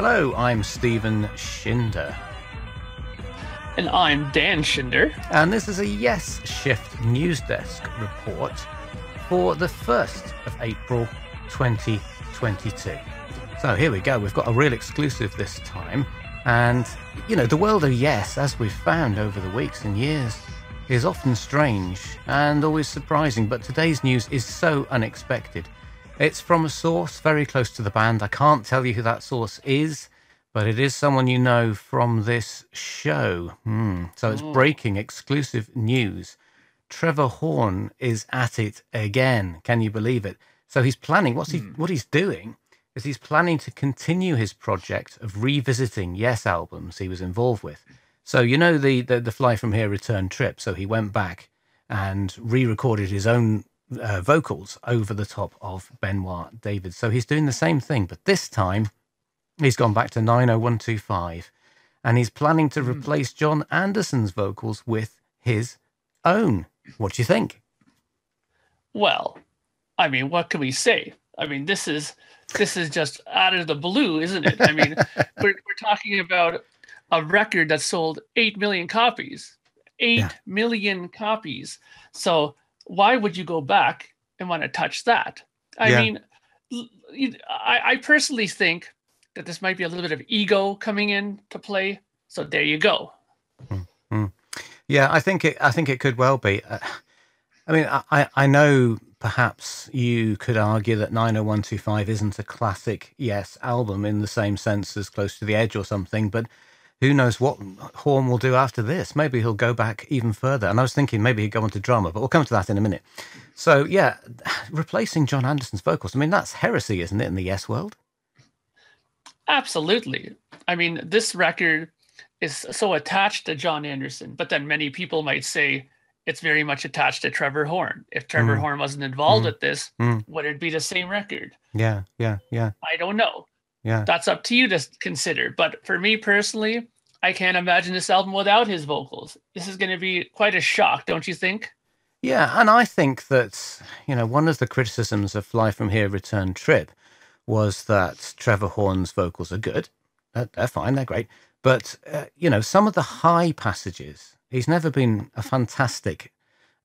Hello, I'm Stephen Schinder. And I'm Dan Schinder. And this is a Yes Shift News Desk report for the 1st of April 2022. So here we go. We've got a real exclusive this time. And, you know, the world of yes, as we've found over the weeks and years, is often strange and always surprising. But today's news is so unexpected. It's from a source very close to the band. I can't tell you who that source is, but it is someone you know from this show. Hmm. So it's breaking exclusive news. Trevor Horn is at it again. Can you believe it? So he's planning. What's he? What he's doing is he's planning to continue his project of revisiting Yes albums he was involved with. So you know the the, the Fly from Here return trip. So he went back and re-recorded his own uh, vocals over the top of Benoit David. So he's doing the same thing, but this time he's gone back to 90125 and he's planning to replace Jon Anderson's vocals with his own. What do you think? Well, I mean, what can we say? I mean, this is this is just out of the blue, isn't it? I mean, we're we're talking about a record that sold eight million copies. Eight Yeah. million copies. So why would you go back and want to touch that? I Yeah. mean, I, I personally think that this might be a little bit of ego coming in to play. So there you go. Yeah, I think it. I think it could well be. Uh, I mean, I- I I know perhaps you could argue that 90125 isn't a classic Yes album in the same sense as Close to the Edge or something, but who knows what Horn will do after this? Maybe he'll go back even further. And I was thinking maybe he'd go on to drama, but we'll come to that in a minute. So yeah, replacing Jon Anderson's vocals. I mean, that's heresy, isn't it, in the Yes world? Absolutely. I mean, this record is so attached to John Anderson, but then many people might say it's very much attached to Trevor Horn. If Trevor Mm. Horn wasn't involved Mm. with this, Mm. would it be the same record? Yeah, yeah, yeah, I don't know. Yeah. That's up to you to consider. But for me personally, I can't imagine this album without his vocals. This is going to be quite a shock, don't you think? Yeah, and I think that, you know, one of the criticisms of Fly From Here Return Trip was that Trevor Horn's vocals are good. They're, fine, they're great. But, uh, you know, some of the high passages, he's never been a fantastic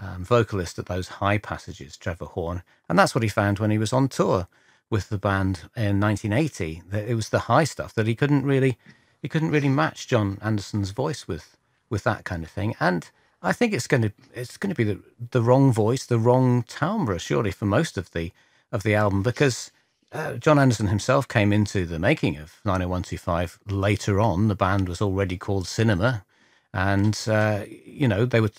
um, vocalist at those high passages, Trevor Horn. And that's what he found when he was on tour with the band in 1980. That it was the high stuff that he couldn't really, he couldn't really match Jon Anderson's voice with, with that kind of thing. And I think it's going to it's going to be the the wrong voice, the wrong timbre, surely for most of the of the album because uh, John Anderson himself came into the making of 90125 later on. The band was already called Cinema, and uh, you know they were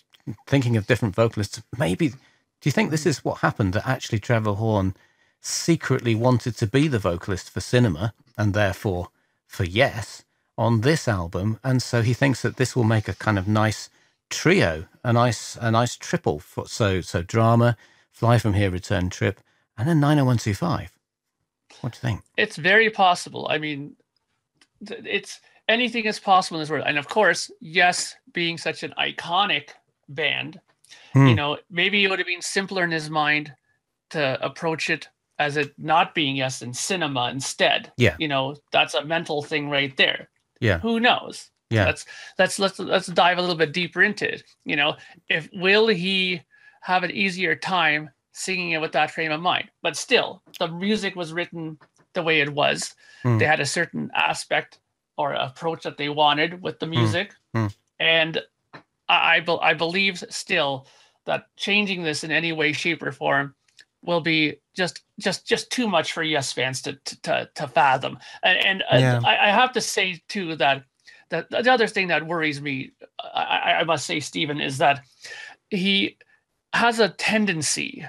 thinking of different vocalists. Maybe do you think this is what happened? That actually Trevor Horn secretly wanted to be the vocalist for Cinema and therefore for Yes on this album, and so he thinks that this will make a kind of nice trio, a nice a nice triple. For, so so drama, fly from here, return trip, and then 90125. What do you think? It's very possible. I mean, it's anything is possible in this world. And of course, yes, being such an iconic band, Hmm. you know, maybe it would have been simpler in his mind to approach it as it not being yes in cinema instead. Yeah. You know, that's a mental thing right there. Yeah, Who knows? yeah, Let's let's let's let's dive a little bit deeper into it. You know, if will he have an easier time singing it with that frame of mind? But still, the music was written the way it was. Hmm. They had a certain aspect or approach that they wanted with the music, Hmm. and I I, bel I believe still that changing this in any way, shape, or form will be just just just too much for yes fans to to to, fathom. And, and Yeah. I, I have to say too that that the other thing that worries me, I, I- I must say, Stephen, is that he has a tendency,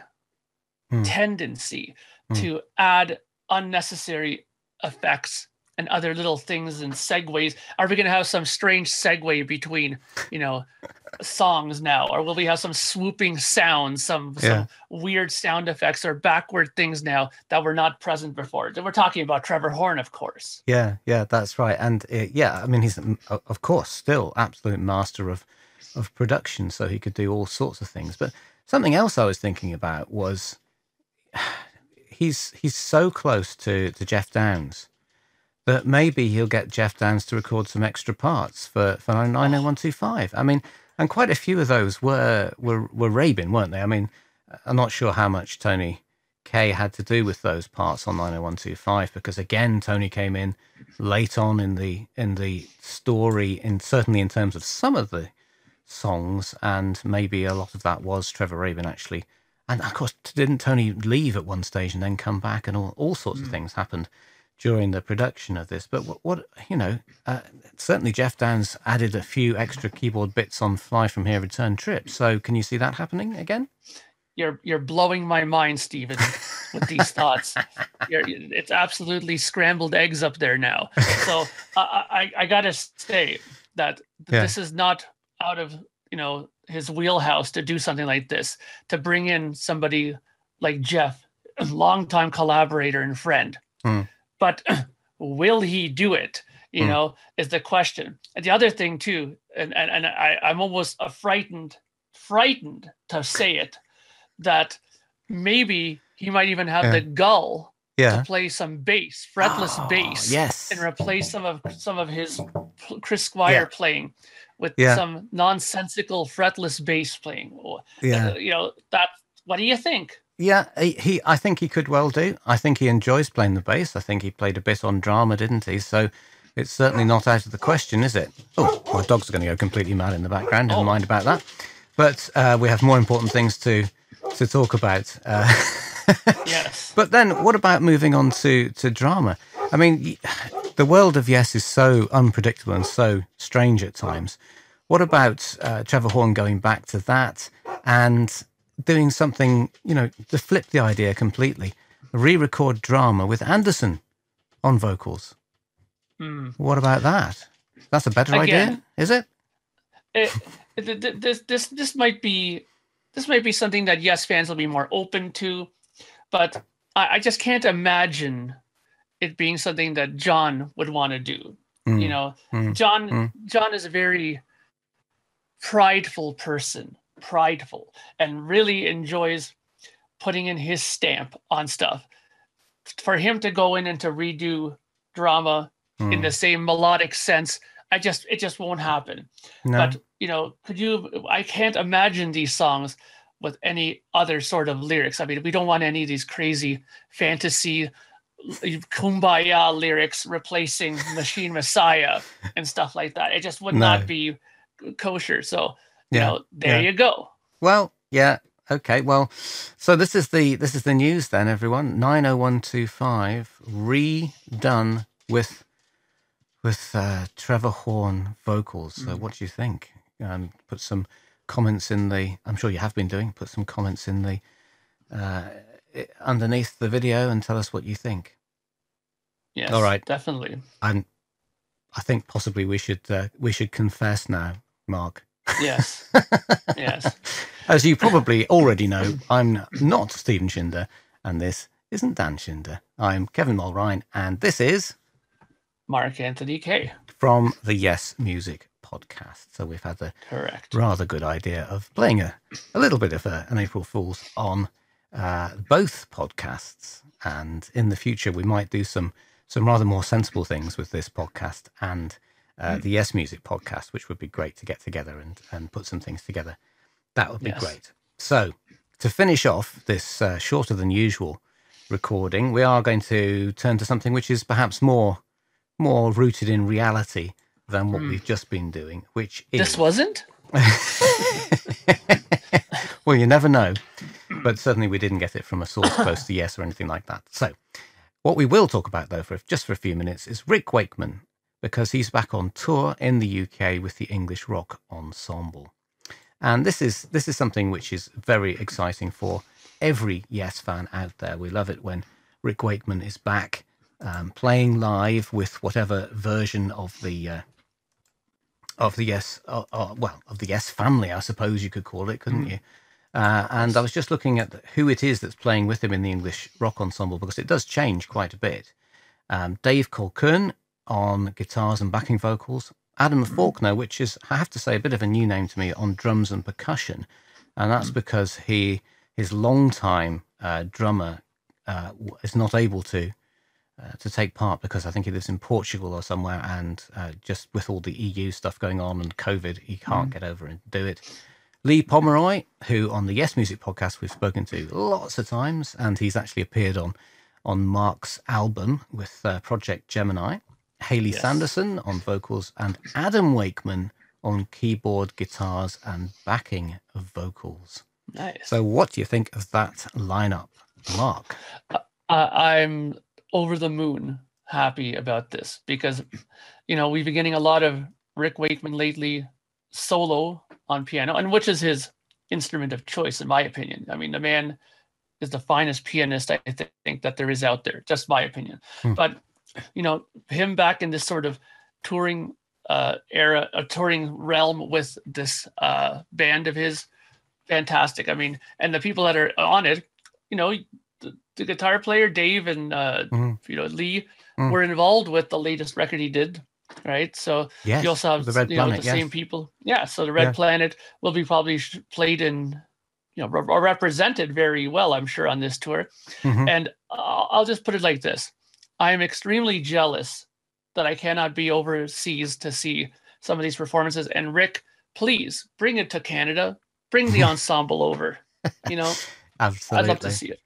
Hmm. tendency Hmm. to add unnecessary effects and other little things and segues. Are we going to have some strange segue between, you know, songs now, or will we have some swooping sounds, some Yeah. some weird sound effects or backward things now that were not present before? We're talking about Trevor Horn, of course. yeah, yeah. That's right. And uh, yeah, I mean, he's of course still absolute master of of production, so he could do all sorts of things. But something else I was thinking about was he's he's so close to to Geoff Downes that maybe he'll get Geoff Downes to record some extra parts for for 90125. I mean, and quite a few of those were were were Rabin, weren't they? I mean, I'm not sure how much Tony Kaye had to do with those parts on 90125 because again Tony came in late on in the in the story and certainly in terms of some of the songs and maybe a lot of that was Trevor Rabin actually and of course didn't Tony leave at one stage and then come back and all, all sorts mm. of hmm. things happened during the production of this but what, what you know uh, certainly Geoff Downes added a few extra keyboard bits on Fly From Here Return Trip so can you see that happening again you're you're blowing my mind, Stephen, with these thoughts. You're, it's absolutely scrambled eggs up there now. So I, I, I gotta say that yeah. this is not out of you know his wheelhouse to do something like this. To bring in somebody like Jeff, a longtime collaborator and friend, mm. But will he do it? You mm. know, is the question. And the other thing too, and and, and I, I'm almost frightened, frightened to say it that maybe he might even have yeah. the gull yeah. to play some bass, fretless oh, bass, yes, and replace some of some of his Chris Squire yeah. playing with yeah. some nonsensical fretless bass playing. Yeah, uh, you know that. What do you think? Yeah, he, he, I think he could well do. I think he enjoys playing the bass. I think he played a bit on drama, didn't he? So it's certainly not out of the question, is it? Oh, my dogs are going to go completely mad in the background. Never mind about that. But uh, we have more important things to to talk about. Uh, yes. But then, what about moving on to to drama? I mean, the world of Yes is so unpredictable and so strange at times. What about uh, Trevor Horn going back to that and doing something, you know, to flip the idea completely? Re-record drama with Anderson on vocals. Mm. What about that? That's a better Again, idea, is it? it? This this this might be this might be something that yes fans will be more open to, but I, I just can't imagine it being something that Jon would want to do. Mm. You know, mm. Jon mm. Jon is a very prideful person, prideful, and really enjoys putting in his stamp on stuff. For him to go in and to redo drama in mm. the same melodic sense, I just it just won't happen. No. But you know, could you? I can't imagine these songs with any other sort of lyrics. I mean, we don't want any of these crazy fantasy kumbaya lyrics replacing Machine Messiah and stuff like that. It just would no. not be kosher. So, yeah. know, there yeah. you go. Well, yeah. Okay. Well, so this is the this is the news then, everyone. Nine oh one two five redone with with uh, Trevor Horn vocals. So, mm. what do you think? um, put some comments in the. I'm sure you have been doing. Put some comments in the uh, underneath the video and tell us what you think. Yes. All right. Definitely. I'm. I think possibly we should uh, we should confess now, Mark. Yes. yes. As you probably already know, I'm not Stephen Schinder, and this isn't Dan Schinder. I'm Kevin Mulryne, and this is Mark Anthony Kaye from the Yes Music podcast. So we've had the correct rather good idea of playing a, a little bit of a, an April Fool's on uh, both podcasts. And in the future, we might do some some rather more sensible things with this podcast and uh, mm. the Yes Music podcast, which would be great to get together and, and put some things together. That would be yes. great. So to finish off this uh, shorter than usual recording, we are going to turn to something which is perhaps more more rooted in reality than what mm. we've just been doing, which is. This wasn't? well, you never know. But certainly we didn't get it from a source close to yes or anything like that. So, what we will talk about, though, for just for a few minutes, is Rick Wakeman, because he's back on tour in the UK with the English Rock Ensemble. And this is this is something which is very exciting for every Yes fan out there. We love it when Rick Wakeman is back um, playing live with whatever version of the uh, of the Yes, uh, uh, well, of the Yes family, I suppose you could call it, couldn't mm. you? Uh, and I was just looking at who it is that's playing with him in the English rock ensemble because it does change quite a bit. Um, Dave Colquhoun on guitars and backing vocals, Adam. Faulkner, which is, I have to say, a bit of a new name to me, on drums and percussion. And that's mm. because he his longtime uh, drummer uh, is not able to uh, to take part because I think he lives in Portugal or somewhere, and uh, just with all the EU stuff going on and COVID, he can't mm. get over and do it. Lee Pomeroy, who on the Yes Music podcast we've spoken to lots of times, and he's actually appeared on on Mark's album with uh, Project Gemini. Hayley yes. Sanderson on vocals, and Adam Wakeman on keyboard, guitars, and backing vocals. Nice. So, what do you think of that lineup, Mark? Uh, I'm over the moon happy about this because, you know, we've been getting a lot of Rick Wakeman lately solo on piano, and which is his instrument of choice, in my opinion. I mean, the man is the finest pianist I think that there is out there, just my opinion. Hmm. But, you know, him back in this sort of touring uh, era, a touring realm with this uh, band of his, fantastic. I mean, and the people that are on it, you know, the, the guitar player Dave and uh, mm-hmm. you know Lee mm. were involved with the latest record he did, right? So yes, you also have the Red you Planet, know the yes. same people. Yeah, so the Red yeah. Planet will be probably played in you know or represented very well, I'm sure, on this tour. Mm-hmm. And I'll just put it like this: I am extremely jealous that I cannot be overseas to see some of these performances. And Rick, please bring it to Canada. Bring the ensemble over. You know, absolutely. I'd love to see it.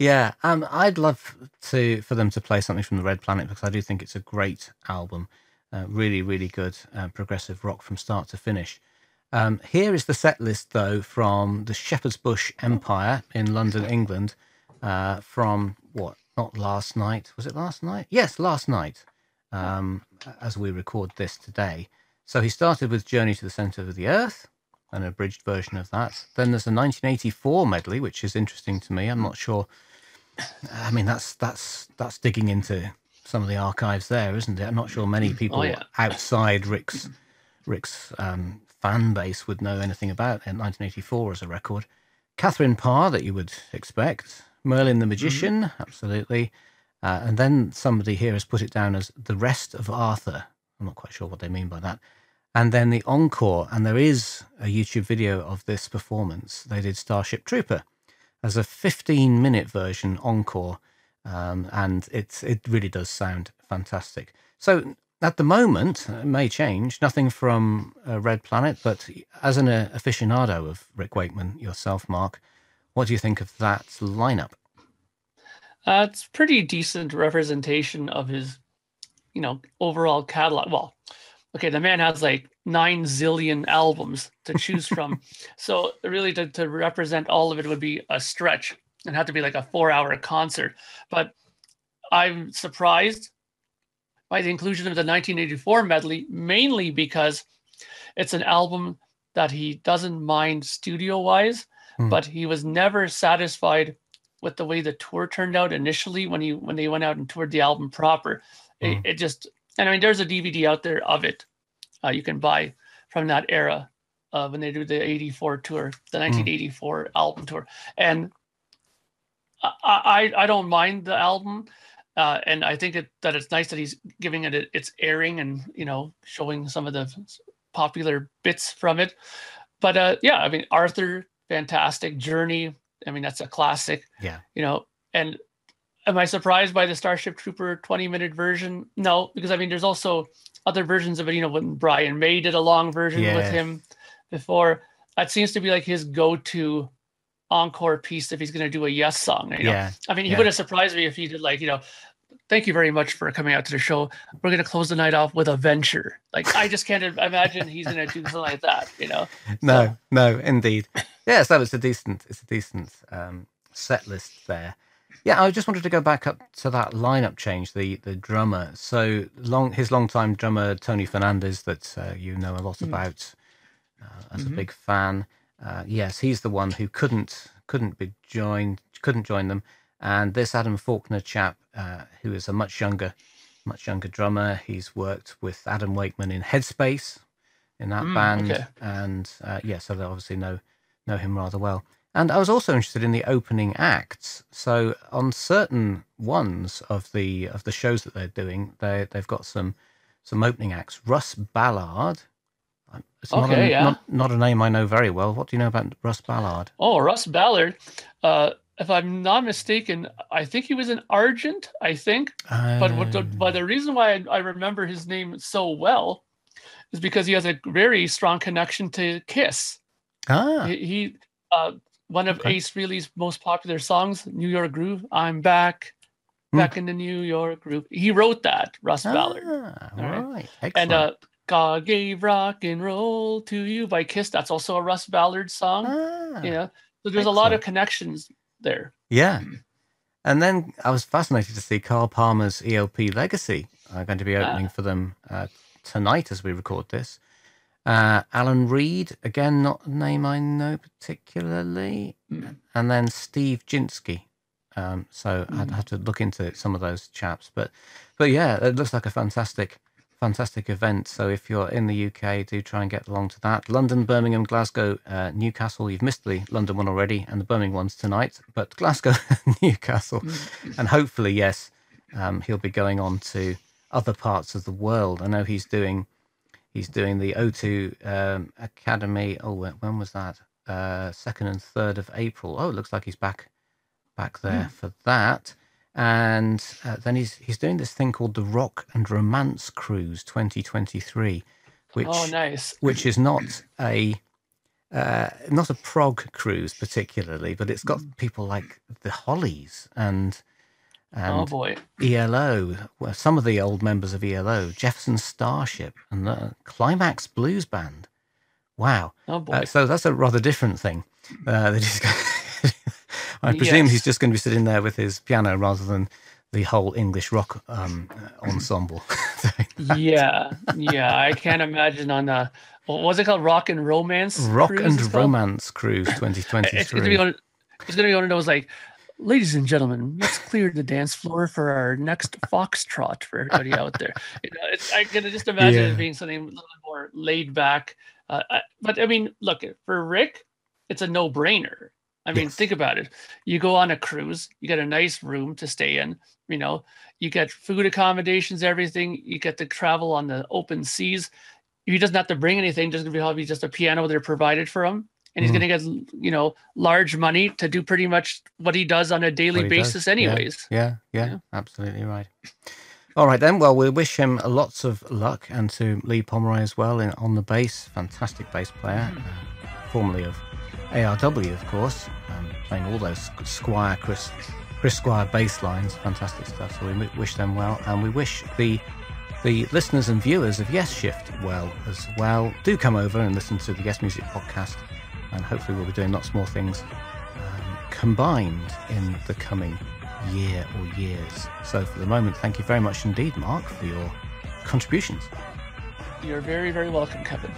Yeah, um, I'd love to for them to play something from the Red Planet because I do think it's a great album, uh, really, really good uh, progressive rock from start to finish. Um, here is the set list though from the Shepherd's Bush Empire in London, England, uh, from what? Not last night. Was it last night? Yes, last night. Um, as we record this today. So he started with Journey to the Center of the Earth, an abridged version of that. Then there's a 1984 medley, which is interesting to me. I'm not sure. I mean, that's that's that's digging into some of the archives there, isn't it? I'm not sure many people oh, yeah. outside Rick's Rick's um, fan base would know anything about 1984 as a record. Catherine Parr, that you would expect. Merlin the Magician, mm-hmm. absolutely. Uh, and then somebody here has put it down as the rest of Arthur. I'm not quite sure what they mean by that and then the encore. And there is a YouTube video of this performance. They did Starship Trooper as a 15 minute version encore, um, and it it really does sound fantastic. So at the moment, it may change. Nothing from uh, Red Planet, but as an uh, aficionado of Rick Wakeman yourself, Mark, what do you think of that lineup? Uh, it's pretty decent representation of his, you know, overall catalog. Well, okay, the man has like nine zillion albums to choose from. so really to, to represent all of it would be a stretch and have to be like a four hour concert. But I'm surprised by the inclusion of the 1984 medley, mainly because it's an album that he doesn't mind studio wise, mm. but he was never satisfied with the way the tour turned out initially when he when they went out and toured the album proper. Mm. It, hmm. it just and I mean, there's a DVD out there of it uh, you can buy from that era uh, when they do the 84 tour, the 1984 mm. album tour. And I, I, I, don't mind the album. Uh, and I think it, that it's nice that he's giving it its airing and, you know, showing some of the popular bits from it. But uh, yeah, I mean, Arthur, fantastic. Journey, I mean, that's a classic. Yeah. You know, and am I surprised by the Starship Trooper 20 minute version? No, because I mean, there's also other versions of it. You know, when Brian May did a long version yeah. with him before, that seems to be like his go to encore piece if he's going to do a Yes song. You know? Yeah. I mean, he yeah. would have surprised me if he did like, you know, thank you very much for coming out to the show. We're going to close the night off with a venture. Like, I just can't imagine he's going to do something like that, you know? No, so. no, indeed. Yeah, so it's a decent, it's a decent um, set list there. Yeah, I just wanted to go back up to that lineup change, the the drummer. So long, his longtime drummer Tony Fernandez, that uh, you know a lot mm. about uh, as mm-hmm. a big fan. Uh, yes, he's the one who couldn't couldn't be joined, couldn't join them. And this Adam Faulkner chap, uh, who is a much younger, much younger drummer, he's worked with Adam Wakeman in Headspace, in that mm, band, okay. and uh, yeah, so they obviously know know him rather well. And I was also interested in the opening acts. So on certain ones of the of the shows that they're doing, they they've got some some opening acts. Russ Ballard. It's okay, not a, yeah. Not, not, a name I know very well. What do you know about Russ Ballard? Oh, Russ Ballard. Uh, if I'm not mistaken, I think he was an Argent. I think, but what the, but the reason why I, I remember his name so well is because he has a very strong connection to Kiss. Ah, He, he uh, one of Okay. Ace Frehley's most popular songs, "New York Groove." I'm back, Hmm. back in the New York Groove. He wrote that, Russ Ballard. ah, All right. right. Excellent. And uh, God gave rock and roll to you by Kiss. That's also a Russ Ballard song. ah, you know, so there's a lot of connections there. Yeah. And then I was fascinated to see Carl Palmer's ELP Legacy are going to be opening Ah. for them uh, tonight as we record this. Uh, Alan Reed, again, not a name I know particularly. Mm. And then Steve Jinsky. Um, so I'd Mm. have to look into some of those chaps. But but yeah, it looks like a fantastic fantastic event. So if you're in the UK, do try and get along to that. London, Birmingham, Glasgow, uh, Newcastle. You've missed the London one already, and the Birmingham one's tonight. But Glasgow, Newcastle, Mm. and hopefully, yes, um, he'll be going on to other parts of the world. I know he's doing he's doing the O2 um, Academy. Oh, when was that? Uh, second and third of April. Oh, it looks like he's back back there for that. And uh, then he's he's doing this thing called the Rock and Romance Cruise 2023, which oh, nice. which is not a uh, not a prog cruise particularly, but it's got people like the Hollies and oh boy. ELO, well, some of the old members of ELO, Jefferson Starship, and the Climax Blues Band. Wow! Oh boy. Uh, so that's a rather different thing. Uh, I presume he's just going to be sitting there with his piano rather than the whole English rock um, ensemble. yeah, yeah. I can't imagine on the what was it called? Rock and Romance. rock Cruise and? Romance Cruise It's gonna be 2023. on. It's gonna be one of those like, ladies and gentlemen, let's clear the dance floor for our next foxtrot for everybody out there. You know, I can just imagine Yeah. it being something a little bit more laid back. Uh, I, but I mean, look for Rick, it's a no-brainer. I mean, Yes. think about it. You go on a cruise, you get a nice room to stay in. You know, you get food accommodations, everything. You get to travel on the open seas. He doesn't have to bring anything. Just gonna be just a piano they're provided for him, and he's Mhm. gonna get you know large money to do pretty much what he does on a daily he does, basis, yeah. anyways. Yeah, yeah, Yeah. absolutely right. All right then. Well, we wish him lots of luck, and to Lee Pomeroy as well in, on the bass. Fantastic bass player, uh, formerly of ARW, of course, um, playing all those Squire Chris Chris Squire bass lines. Fantastic stuff. So we wish them well, and we wish the the listeners and viewers of Yes Shift well as well. Do come over and listen to the Yes Music podcast, and hopefully we'll be doing lots more things um, combined in the coming year or years. So for the moment, thank you very much indeed, Mark, for your contributions. You're very, very welcome, Kevin.